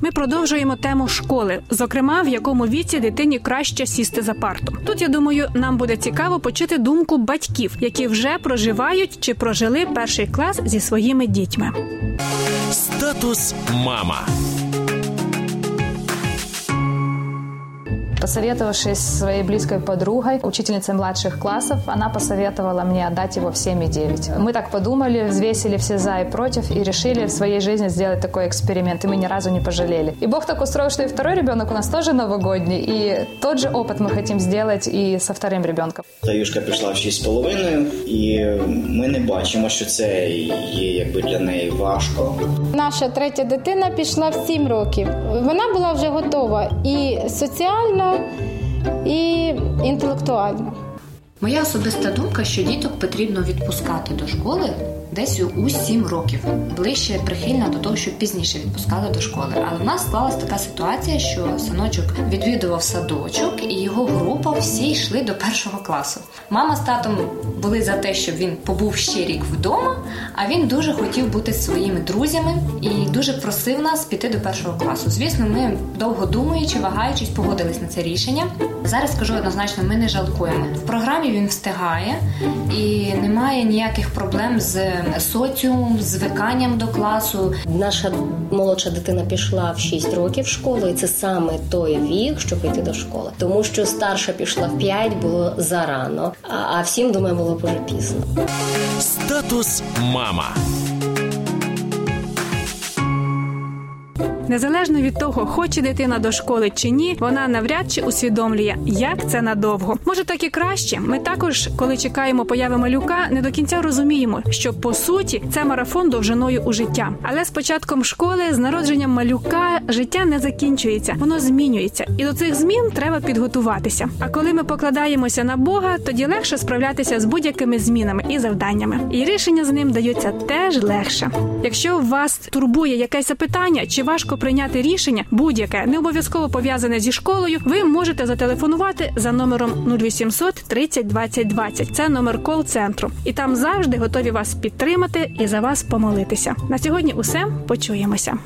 ми продовжуємо тему школи, зокрема в якому віці дитині краще сісти за парту. Тут я думаю, нам буде цікаво почути думку батьків, які вже проживають чи прожили перший клас зі своїми дітьми. Статус мама. Посоветовавшись с своей близкой подругой, учительницей младших классов, она посоветовала мне отдать его в 7,9. Мы так подумали, взвесили все за и против и решили в своей жизни сделать такой эксперимент, и мы ни разу не пожалели. И Бог так устроил, что и второй ребенок у нас тоже новогодний, и тот же опыт мы хотим сделать и со вторым ребенком. Таюшка пішла в 6,5, і ми не бачимо, що це є якби для неї важко. Наша третя дитина пішла в 7 років. Вона була вже готова і соціально, і інтелектуально. Моя особиста думка, що діток потрібно відпускати до школи десь у 7 років, ближче прихильна до того, щоб пізніше відпускали до школи. Але в нас склалась така ситуація, що синочок відвідував садочок, і його група всі йшли до першого класу. Мама з татом були за те, щоб він побув ще рік вдома, а він дуже хотів бути зі своїми друзями і дуже просив нас піти до першого класу. Звісно, ми довго думаючи, вагаючись, погодились на це рішення. Зараз скажу однозначно, ми не жалкуємо. В програмі він встигає і немає ніяких проблем з соціумом, з звиканням до класу. Наша молодша дитина пішла в 6 років в школу, і це саме той вік, щоб йти до школи. Тому що старша пішла в 5, було зарано, а, всім, думаю, було б уже пізно. Статус мама. Незалежно від того, хоче дитина до школи чи ні, вона навряд чи усвідомлює, як це надовго. Може, так і краще. Ми також, коли чекаємо появи малюка, не до кінця розуміємо, що по суті це марафон довжиною у життя. Але з початком школи, з народженням малюка, життя не закінчується, воно змінюється, і до цих змін треба підготуватися. А коли ми покладаємося на Бога, тоді легше справлятися з будь-якими змінами і завданнями. І рішення з ним даються теж легше. Якщо вас турбує якесь питання, чи важко прийняти рішення, будь-яке не обов'язково пов'язане зі школою, ви можете зателефонувати за номером 0800 30 20 20. Це номер кол-центру, і там завжди готові вас підтримати і за вас помолитися. На сьогодні, усе почуємося.